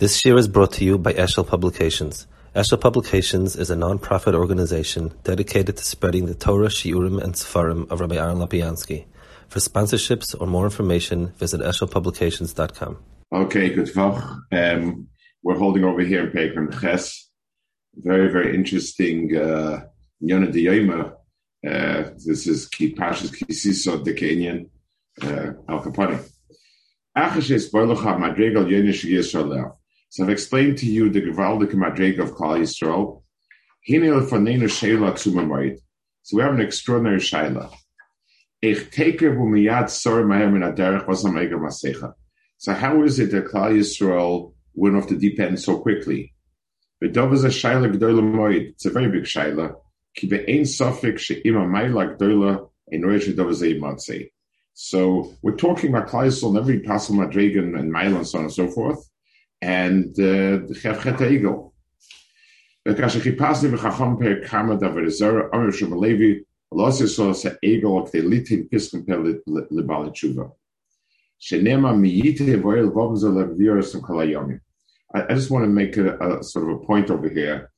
This year is brought to you by Eshel Publications. Eshel Publications is a non-profit organization dedicated to spreading the Torah, Shiurim, and Sefarim of Rabbi Aaron Lopiansky. For sponsorships or more information, visit eshelpublications.com. Okay, good Um, we're holding over here in Pekram Ches. Very, very interesting uh, Yona Diyoma. Uh, this is Ki Pashas de Kenyan uh, Al Kapani. Achashes Boilocha Madrigal Yonish Yisrael so I've explained to you the Gewaldige Madrig of Klal Yisrael. So we have an extraordinary Shaila. So how is it that Klal Yisrael went off the deep end so quickly? It's a very big Shaila. So we're talking about Klal Yisrael and every possible Madrig and Mile and so on and so forth and Eagle. Because he passed Chacham per Kama Amir Eagle of the Litin Piskin per Shenema Miyite and Kalayomi. I just want to make a, a, sort of a point over here.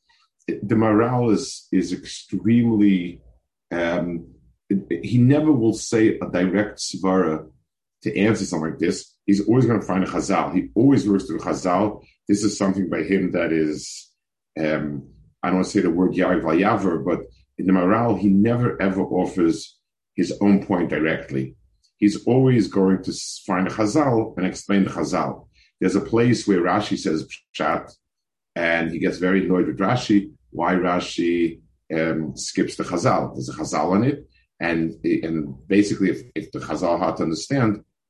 The Maharal is is extremely. Um, he never will say a direct svara to answer something like this he's always going to find a chazal. He always works through chazal. This is something by him that is, um, I don't want to say the word yav yaver, but in the Maharal, he never ever offers his own point directly. He's always going to find a chazal and explain the chazal. There's a place where Rashi says pshat, and he gets very annoyed with Rashi. Why Rashi um, skips the chazal? There's a chazal on it, and and basically, if, if the chazal had to understand,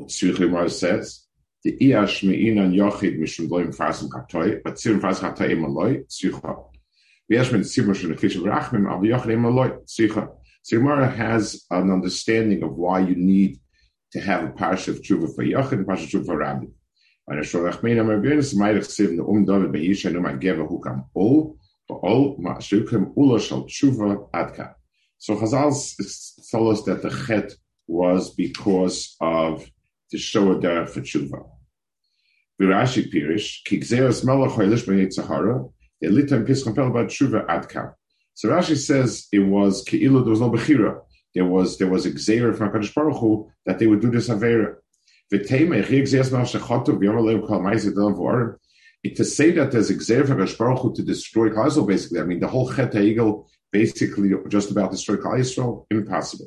Tzrichimar says, the Iash Me'inan Yochid Mishum Loim Fasim Katoi, but Tzim Fasim Katoi Emaloi, Tzricha. V'yesh Men Tzimur Shem Nefish Rachmim, Av Yochid Emaloi, Tzricha. So Gemara has an understanding of why you need to have a parsha of tshuva for Yochid and parsha of tshuva for Rabbi. And Ashur Rachmein Amar Birnis Mayach Siv Ne'um David Be'yisha Numa Geva Hukam Ol, Ba'ol Ma'ashukim Ula Shal Tshuva Adka. So Chazal tell us that the chet was because of to show a derech for tshuva. Virashi Pirish, Kigzeres Melech Hoilish Tzahara, Elitam Pis Champel about tshuva adka. So Rashi says it was Keilu, there was no Bechira. There was there was a Gzeir from HaKadosh Baruch Hu that they would do this Avera. V'teime, Chigzeres Melech Shechotu, V'yom Kol Ma'izit Del to say that there's a Gzeir from HaKadosh Baruch Hu to destroy Klal basically, I mean, the whole Chet HaEgel basically just about destroy Klal Yisrael, impossible.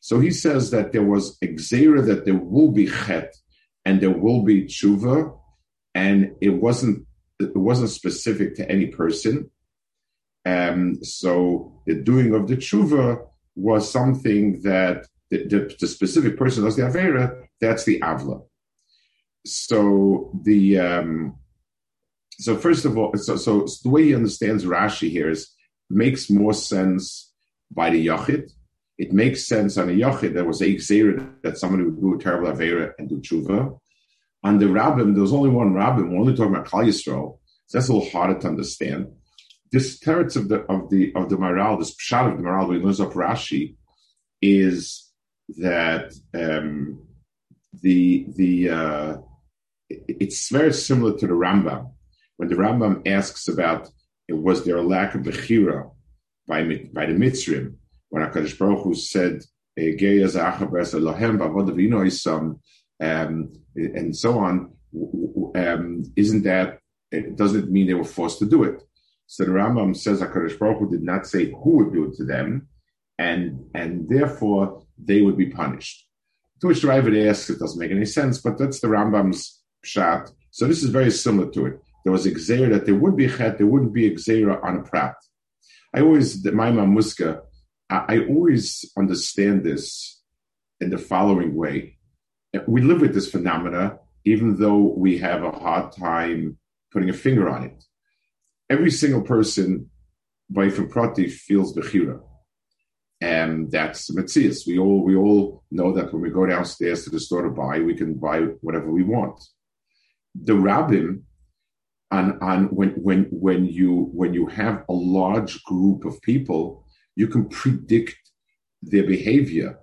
so he says that there was exera that there will be chet and there will be tshuva, and it wasn't it wasn't specific to any person. Um, so the doing of the tshuva was something that the, the, the specific person does the avera. That's the avla. So the um, so first of all, so, so the way he understands Rashi here is makes more sense by the Yachid. It makes sense on a Yachid. There was a Xer that somebody would do a terrible Avera and do Tshuva. On the Rabbim, there was only one Rabbim. We're only talking about Yisrael. So that's a little harder to understand. This teretz of the of the of the Maharal, this pshat of the Maharal, we learns of Rashi, is that um, the the uh, it's very similar to the Rambam when the Rambam asks about was there a lack of bechira by by the Mitzrim when Hakadosh Baruch Hu said, um, and so on, um, isn't that, it doesn't it mean they were forced to do it? So the Rambam says HaKadosh Baruch Hu did not say who would do it to them, and, and therefore they would be punished. To which the Raavad asks, it doesn't make any sense, but that's the Rambam's shot. So this is very similar to it. There was a gzeira that there would be chet, there wouldn't be a gzeira on a prat. I always, the Maima Muska, I, I always understand this in the following way. We live with this phenomena, even though we have a hard time putting a finger on it. Every single person, by Prati, feels Bechira. And that's Metzias. We all we all know that when we go downstairs to the store to buy, we can buy whatever we want. The rabbim, on, on when when when you when you have a large group of people, you can predict their behavior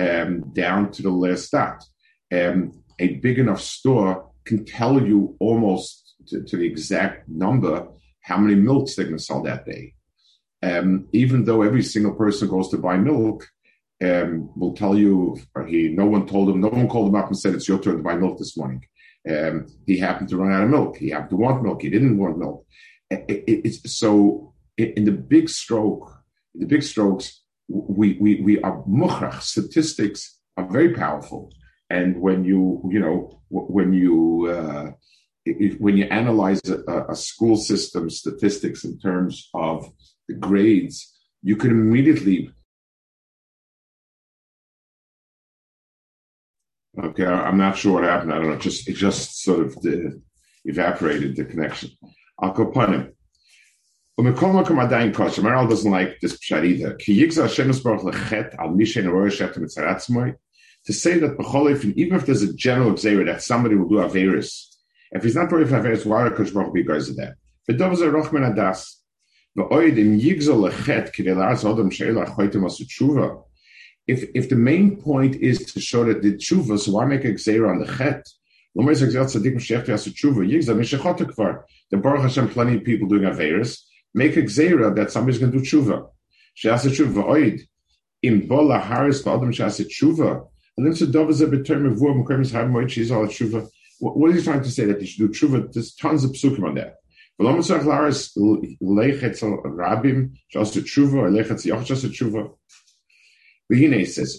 um, down to the last dot. Um, a big enough store can tell you almost to, to the exact number how many milks they're going to sell that day. Um, even though every single person goes to buy milk, um, will tell you he no one told him, no one called him up and said it's your turn to buy milk this morning. Um, he happened to run out of milk. He happened to want milk. He didn't want milk. It, it, so in, the big stroke, the big strokes, we we we are mukhrach. Statistics are very powerful, and when you you know when you uh, if, when you analyze a, a, school system statistics in terms of the grades, you can immediately. Okay, I'm not sure what happened. I don't know. Just it just sort of the, evaporated the connection. Pun him. Maharal doesn't like this pshat either. To say that even if there's a general xera that somebody will do Averis, if he's not doing Averis, why Kosh Baruch Hu goes to that? But those are Rochman Adas. If if the main point is to show that the tshuva, so why make a xera on the chet? The Baruch Hashem, plenty of people doing Averis make a gzera that somebody's going to do tshuva. She'asa tshuva oid. Im bola haris ba'adam she'asa tshuva. And then Sadov is a beterm of vur mekremis har moed she's all tshuva. What is he trying to say? That you should do tshuva? There's tons of psukim on that. Laris rabim tshuva yoch tshuva. Says.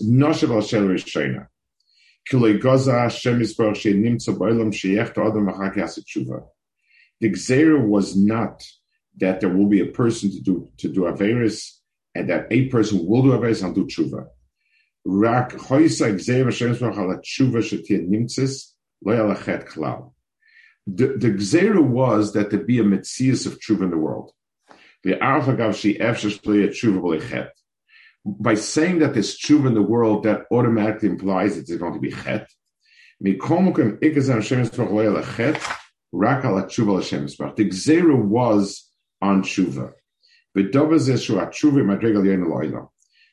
The gzera was not that there will be a person to do to do Averis, and that a person will do Averis and do tshuva. Rak hoisa gzeir Hashem ala tshuva shetir nimtzis lo yalachet klal. The, the gzera was that there be a mitzias of tshuva in the world. The she. By saying that there's tshuva in the world, that automatically implies there's going to be chet. The gzera was on tshuva.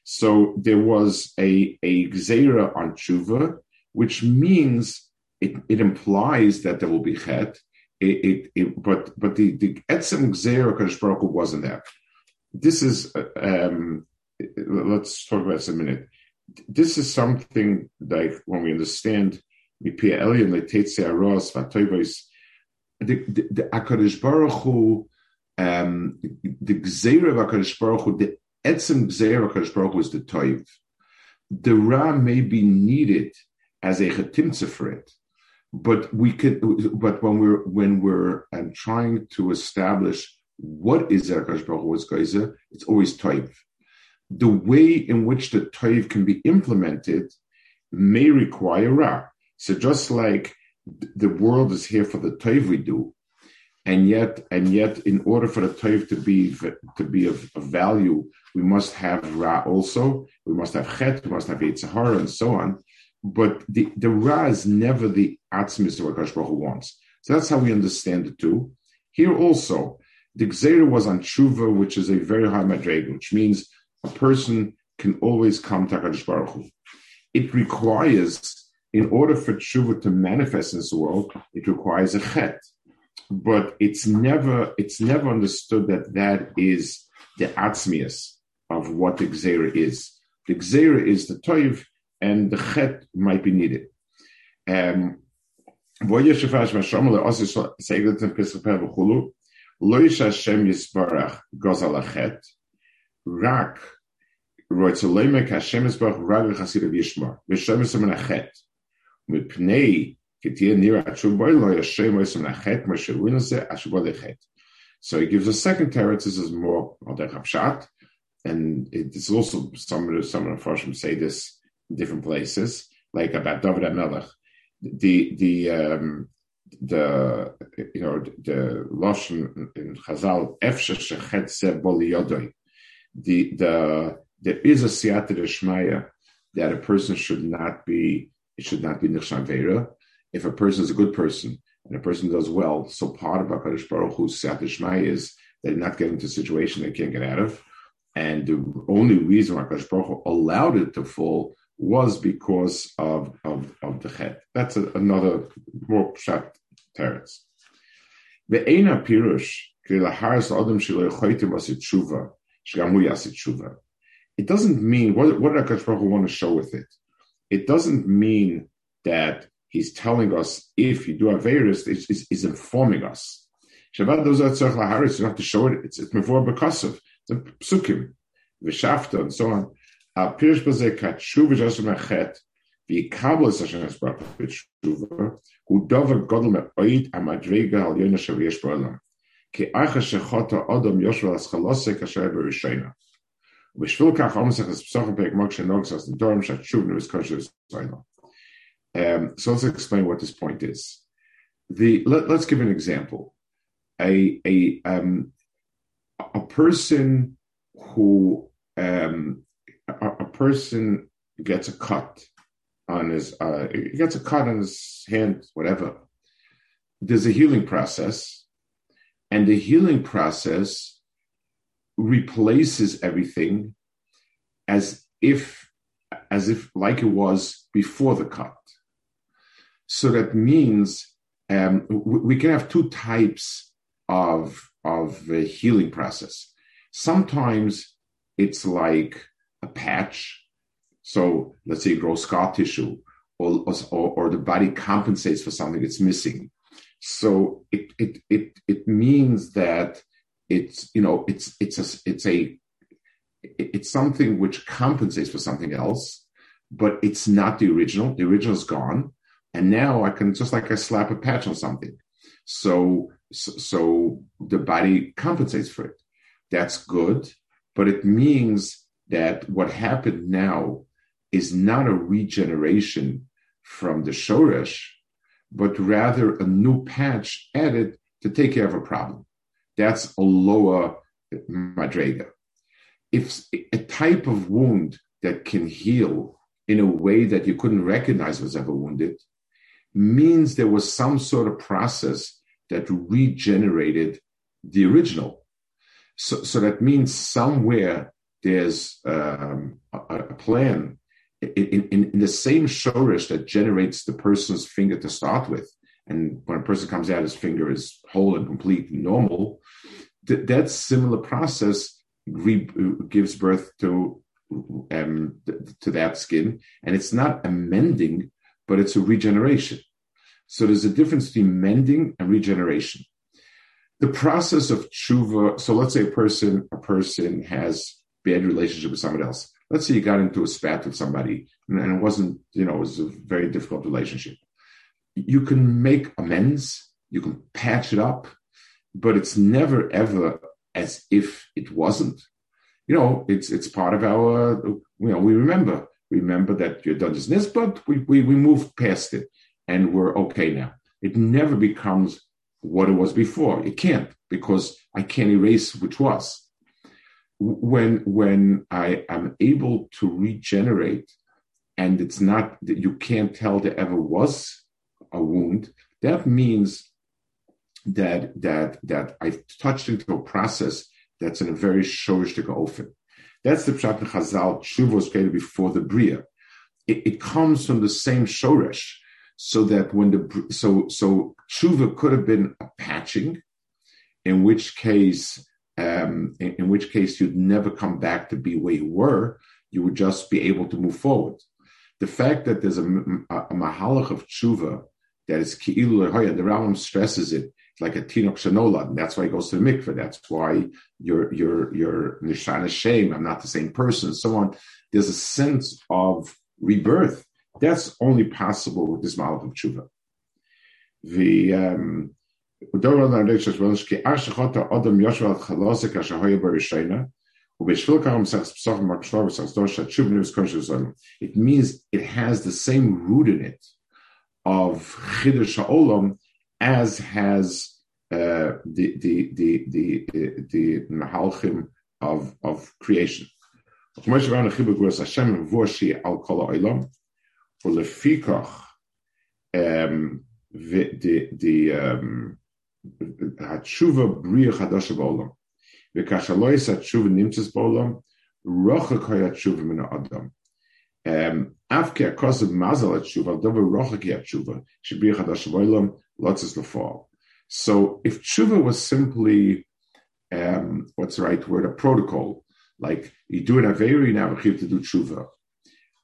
So there was a, a gzeira on tshuva, which means it, it implies that there will be chet. It, it, it, but but the the etzem gzeira Kadosh Baruch wasn't there. This is um, let's talk about this a minute. This is something like when we understand the the, the, the Akadosh Baruch Hu um, the Gzeira of HaKadosh Baruch Hu, the Etzem Gzeira of HaKadosh Baruch Hu is the Toiv. The Ra may be needed as a Chetimtza for it, but we could, but when we're, when we're um, trying to establish what is HaKadosh Baruch Hu's Geizer, it's always Toiv. The way in which the Toiv can be implemented may require Ra. So just like the world is here for the Toiv we do, and yet and yet in order for the toiv to be to be of, of, value we must have ra also. We must have chet we must have yitzhar and so on. But the the ra is never the atzmis of what Baruch wants. So that's how we understand the too here also the gzera was on tshuva which is a very high madrega which means a person can always come to Hakadosh Baruch Hu. It requires, in order for tshuva to manifest in this world, it requires a chet but it's never it's never understood that that is the atzmius of what the gzera is. The gzera is the toiv, and the chet might be needed. Um, rak yishmar. Lo so he gives a second teretz. This is more on the Rapshat and it's also some of some of Farshim say this in different places like about David HaMelech. The the um, the you know the lashon in Chazal efshe shechetze boliyodoi. The the there is a siyata deshmaya that a person should not be it should not be nichshan If a person is a good person and a person does well, so part of Hakadosh Baruch Hu's siyata deshmaya is they're not getting into a situation they can't get out of, and the only reason Hakadosh Baruch Hu allowed it to fall was because of, of, of the chet. That's a, another more pshat teretz. Ve'ena pirush it doesn't mean what what did Akash Baruch Hu want to show with it? It doesn't mean that he's telling us if you do Averis, it's, it's, informing us. Shabbat does Atzach Laharis, you don't have to show it, it's, it's before Bekasov, it's a psukim, v'shafta, and so on. Pirish Bazeh Katshuv Vishashem Echet, V'yikablis Hashem Esbach V'tshuva, Hu Dover Godel Me'oid Amadvega Al Yonah Shav Yesh Ba'olam. Ki Acha Shechoto Odom Yoshua Aschalosek Asher Berishayna. Um, so let's explain what this point is. The let, us give an example. A a um, a person who um, a, a, person gets a cut on his uh, he gets a cut on his hand, whatever. There's a healing process, and the healing process replaces everything as if, as if like it was before the cut. So that means um, we can have two types of of healing process. Sometimes it's like a patch. So let's say grow scar tissue, or, or, or the body compensates for something it's missing. So it it it it means that it's you know it's it's a it's a it's something which compensates for something else, but it's not the original. The original is gone, and now I can just like I slap a patch on something. So so, the body compensates for it. That's good, but it means that what happened now is not a regeneration from the shoresh, but rather a new patch added to take care of a problem. That's a lower madrega. If a type of wound that can heal in a way that you couldn't recognize was ever wounded means there was some sort of process that regenerated the original. So, so that means somewhere there's um, a, a, plan in, in, in, the same shorish that generates the person's finger to start with. And when a person comes out, his finger is whole and complete and normal. Th- that similar process re- gives birth to um, to that skin, and it's not a mending, but it's a regeneration. So there's a difference between mending and regeneration. The process of tshuva. So let's say a person a person has bad relationship with someone else. Let's say you got into a spat with somebody and it wasn't, you know, it was a very difficult relationship. You can make amends, you can patch it up, but it's never ever as if it wasn't. You know, it's it's part of our, you know, we remember. Remember that you've done this, but we, we, we moved past it and we're okay now. It never becomes what it was before. It can't because I can't erase which was when when I am able to regenerate, and it's not that you can't tell there ever was a wound, that means that that that I've touched into a process that's in a very shorishtik ofen. That's the pshat Chazal. Tshuva was created before the bria. It, it, comes from the same shoresh, so that when the so so tshuva could have been a patching, in which case um, in, in, which case you'd never come back to be where you were. You would just be able to move forward. The fact that there's a, a, a mahalach of tshuva that is ki'ilu the Rambam stresses it like a tinok shanola, and that's why he goes to the mikveh. That's why you're you're you're nishana shame. I'm not the same person, so on. There's a sense of rebirth that's only possible with this malach of tshuva. The um, it means it has the same root in it of Chiddush Ha'olam as has uh, the the the the the Mahalchim of of creation. Um, the the the um, bria chadasha min. Afke akosav mazal hatshuva, dover rochak hatshuva, shebria chadasha b'olam, lotzes lefal. So if tshuva was simply, um, what's the right word, a protocol, like you do an averi, now we have to do tshuva.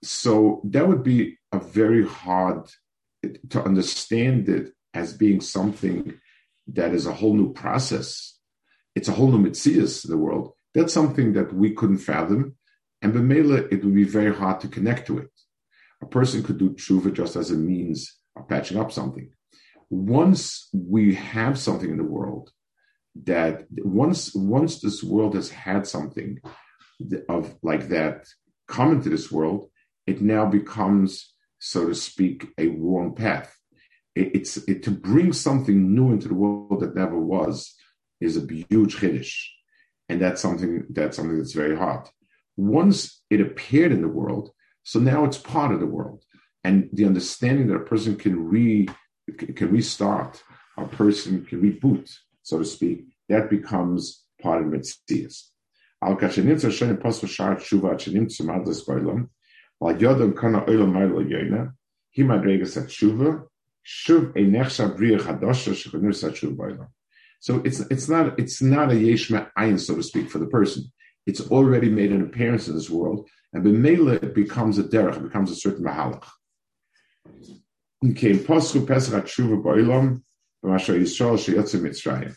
So that would be a very hard to understand it as being something that is a whole new process. It's a whole new mitzias in the world. That's something that we couldn't fathom. And Bemela, it would be very hard to connect to it. A person could do tshuva just as a means of patching up something. Once we have something in the world that once once this world has had something of like that come into this world, it now becomes so to speak, a wrong path. It, it's it, to bring something new into the world that never was is a huge chiddush, and that's something that's something that's very hard. Once it appeared in the world, so now it's part of the world, and the understanding that a person can re can restart, a person can reboot, so to speak, that becomes part of mitzvahs. Al pasva shar tshuva kashenim tzumad Kana he madregas at Shuva, Shuv a Nechsha Bria Chadosha Shechanus at Shuv So it's it's not it's not a Yeshma Ayin, so to speak, for the person. It's already made an appearance in this world, and b'meila it becomes a derech, becomes a certain mahalach. Pesach at shuva ba'olam b'masher Yisrael sheyotze Mitzrayim.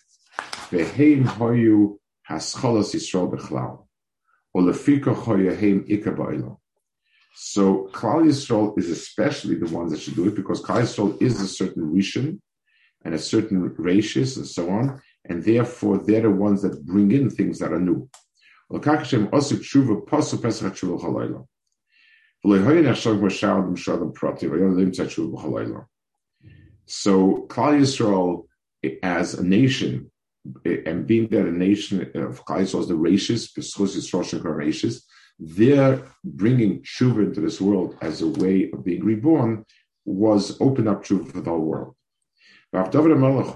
Veheim hoyu Yisrael hoyu heim. So Klal Yisrael is especially the ones that should do it because Klal Yisrael is a certain rishon and a certain ratius and so on, and therefore they're the ones that bring in things that are new. So Klal Yisrael as a nation, and being that a nation of Klal Yisrael is the ratius, because Yisrael ratius, their bringing tshuva into this world as a way of being reborn was open up tshuva for the whole world. David Melech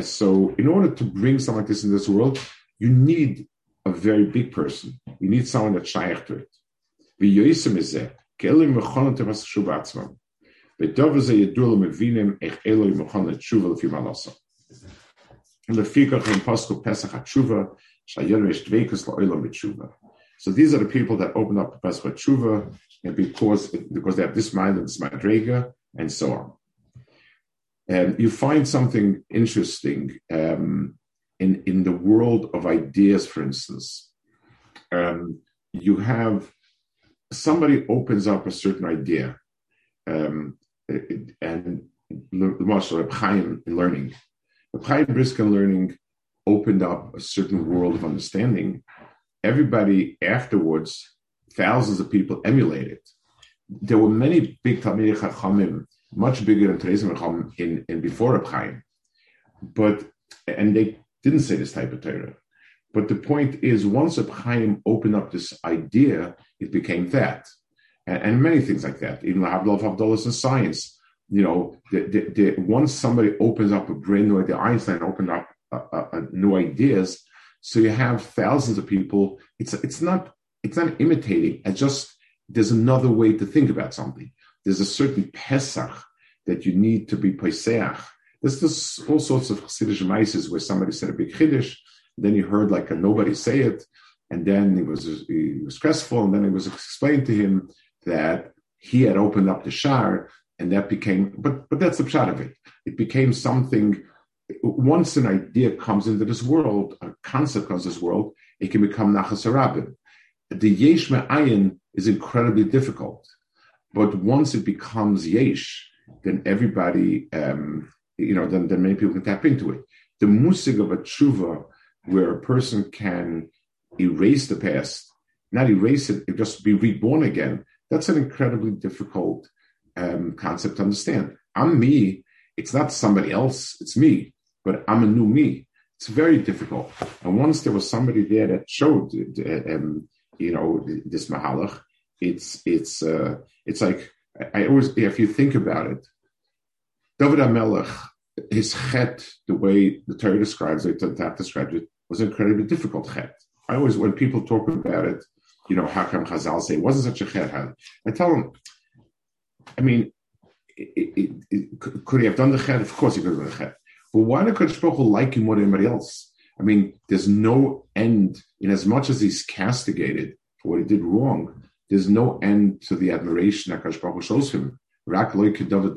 So, in order to bring something like this in this world, you need a very big person. You need someone that's shaykh to it. So these are the people that open up the Pesach Tshuva, and because because they have this mind and this madrega and so on. And you find something interesting um, in in the world of ideas, for instance. Um, you have somebody opens up a certain idea, um, and the Marshal Chaim in learning, Chaim Brisker learning opened up a certain world of understanding, everybody afterwards, thousands of people emulated. There were many big Talmidei Chachamim, much bigger than today's Chachamim in, in before Reb Chaim, but and they didn't say this type of Torah. But the point is, once Reb Chaim opened up this idea, it became that. And, and many things like that. Even the Havdalah of in science. You know, the, the, the, once somebody opens up a brand new idea, Einstein opened up new ideas. So you have thousands of people. It's it's not it's not imitating. It's just there's another way to think about something. There's a certain pesach that you need to be peseach. There's this all sorts of Chassidish mices where somebody said a big chiddush, then you heard like a nobody say it, and then he was he was stressful, and then it was explained to him that he had opened up the shar, and that became. But but that's the pshat of it. It became something. Once an idea comes into this world, a concept comes this world, it can become nachas The yesh me'ayin is incredibly difficult, but once it becomes yesh, then everybody, um, you know, then, then many people can tap into it. The musig of a tshuva, where a person can erase the past, not erase it, just be reborn again, that's an incredibly difficult um, concept to understand. I'm me. It's not somebody else. It's me, but I'm a new me. It's very difficult. And once there was somebody there that showed, um, you know, this mahalach, it's it's uh, it's like I always, if you think about it, David HaMelech, his chet, the way the Torah describes it, the describes it, was incredibly difficult chet. I always, when people talk about it, you know, how come Chazal say it wasn't such a chet? I tell them, I mean, it, it, it, could he have done the chet? Of course he could have done the chet. But why did Kodesh Baruch like him more than anybody else? I mean, there's no end, in as much as he's castigated for what he did wrong, there's no end to the admiration that Kodesh Baruch shows him. Rak loike David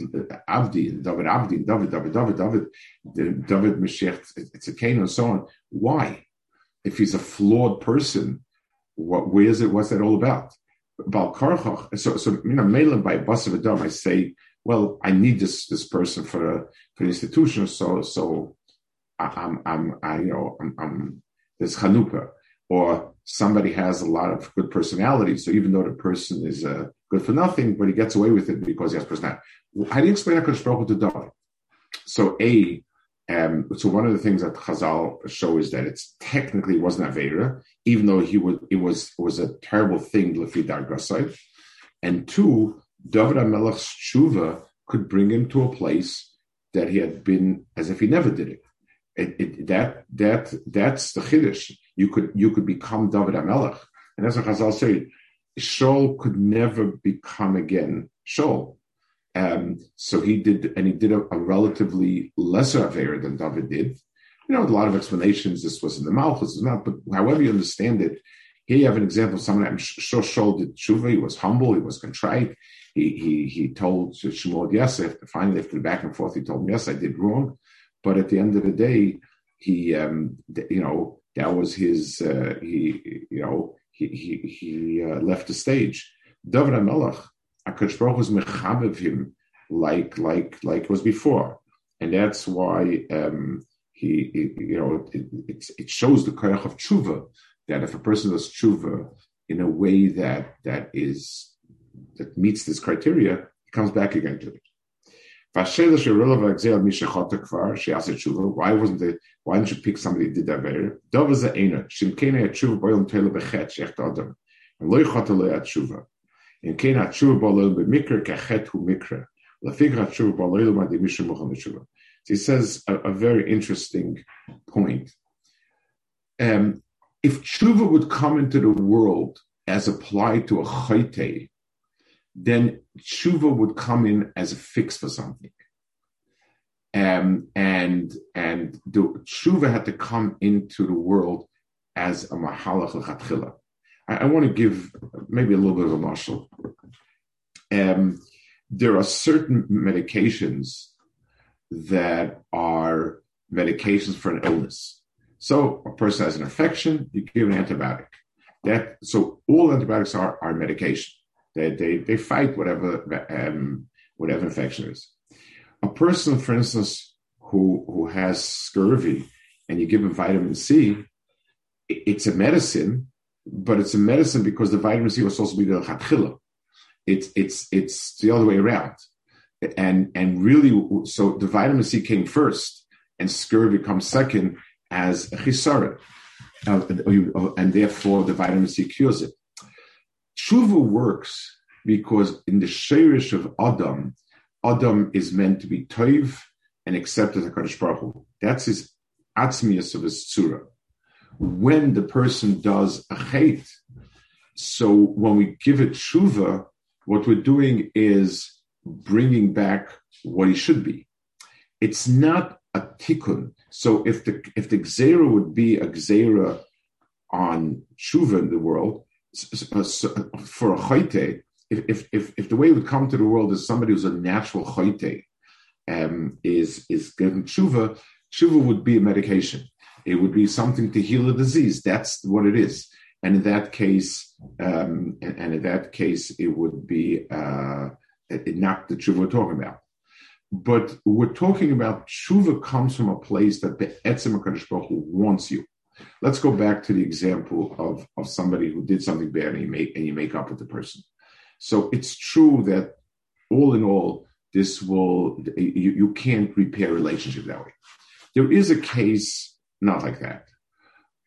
Avdi, David Avdi, David, David, David, David, David Mashiach, it's a Cain and so on. Why? If he's a flawed person, what, where is it? What's that all about? Bal Karchach. So, so you know, Melin by Basav Adam, I say, well, I need this this person for a for an institution, so so I'm I'm I you know I'm, I'm this Chanukah or somebody has a lot of good personality. So even though the person is uh, good for nothing, but he gets away with it because he has personality. How do you explain HaKadosh Baruch to David? So A, um, so one of the things that Chazal show is that it's technically wasn't Avera, even though he was it was it was a terrible thing Lefi Dargasai. And two, David HaMelech's tshuva could bring him to a place that he had been as if he never did it. It, it, that that that's the chiddush. You could you could become David Amelech, and as Chazal say. Shaul could never become again Shaul. Um, so he did, and he did a, a relatively lesser affair than David did. You know, a lot of explanations. This was in the Malchus, is not. But however you understand it, here you have an example of someone. I'm sure Shaul did tshuva. He was humble. He was contrite. He he he told Shmuel Yosef. Finally, after the back and forth, he told him, "Yes, I did wrong." But at the end of the day, he, um, you know, that was his, uh, he, you know, he, he, he uh, left the stage. David HaKadosh Baruch was mechabev him like, like, like was before. And that's why, um, he, he, you know, it, it, it shows the koyach of tshuva, that if a person does tshuva in a way that, that is, that meets this criteria, he comes back again to it. Why wasn't it? Why didn't you pick somebody who did that better? The. Shimkena tshuva bechet adam. And tshuva. In tshuva kachet hu mikra. Tshuva tshuva. He says a, a, very interesting point. Um, if tshuva would come into the world as applied to a chayte, then tshuva would come in as a fix for something. Um, and and the tshuva had to come into the world as a mahalach lechatchila. I, I want to give maybe a little bit of a marshal. Um, there are certain medications that are medications for an illness. So a person has an infection, you give an antibiotic. That so all antibiotics are, are medication. They, they, they fight whatever, um, whatever infection is. A person, for instance, who, who has scurvy and you give him vitamin C, it's a medicine, but it's a medicine because the vitamin C was supposed to be the chatchila. It's, it's, it's the other way around. And, and really, so the vitamin C came first and scurvy comes second as a chisara. uh, and therefore the vitamin C cures it. Tshuva works because in the shirish of Adam, Adam is meant to be toiv and accepted as Hakadosh Baruch Hu. That's his atzmius of his tzura. When the person does a chait, so when we give it tshuva, what we're doing is bringing back what he should be. It's not a tikkun. So if the if the gzera would be a gzera on tshuva in the world for a chayte, if, if if the way would come to the world is somebody who's a natural chayte, um, is is given tshuva, tshuva would be a medication. It would be something to heal a disease. That's what it is. And in that case, um, and, and, in that case, it would be uh, not the tshuva we're talking about. But we're talking about tshuva comes from a place that the Etzem Hu wants you. Let's go back to the example of, of somebody who did something bad and you make and you make up with the person. So it's true that all in all, this will you, you can't repair relationship that way. There is a case not like that.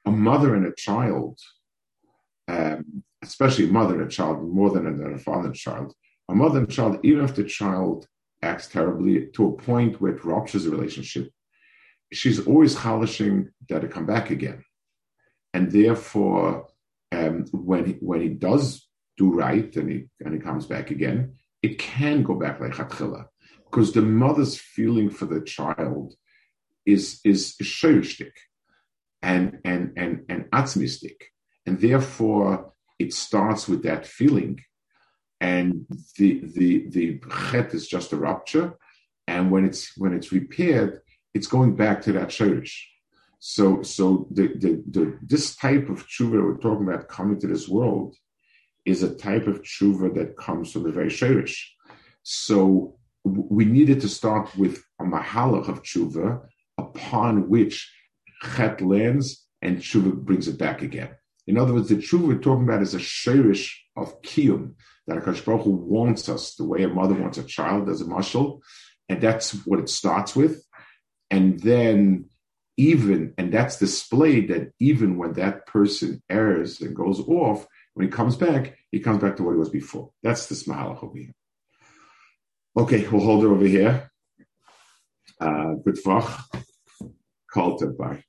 A mother and a child, um, especially a mother and a child, more than a, father and a child, a mother and child, even if the child acts terribly to a point where it ruptures the relationship, she's always holishing that to come back again. And therefore, um, when he, when he does do right and he and he comes back again, it can go back like chatchila, because the mother's feeling for the child is is shirishtik and and and and atzmistik, and therefore it starts with that feeling. And the the the chet is just a rupture, and when it's when it's repaired, it's going back to that shirish. So so the, the the this type of tshuva we're talking about coming to this world is a type of tshuva that comes from the very shirish. So we needed to start with a mahalach of tshuva upon which chet lands and tshuva brings it back again. In other words, the tshuva we're talking about is a shirish of kiyum that Akash Baruch Hu wants us the way a mother wants a child as a muscle, and that's what it starts with. And then even, and that's displayed that even when that person errs and goes off, when he comes back, he comes back to what he was before. That's the smahalach over here. Okay, we'll hold it over here. Uh, good vach. Call to bye.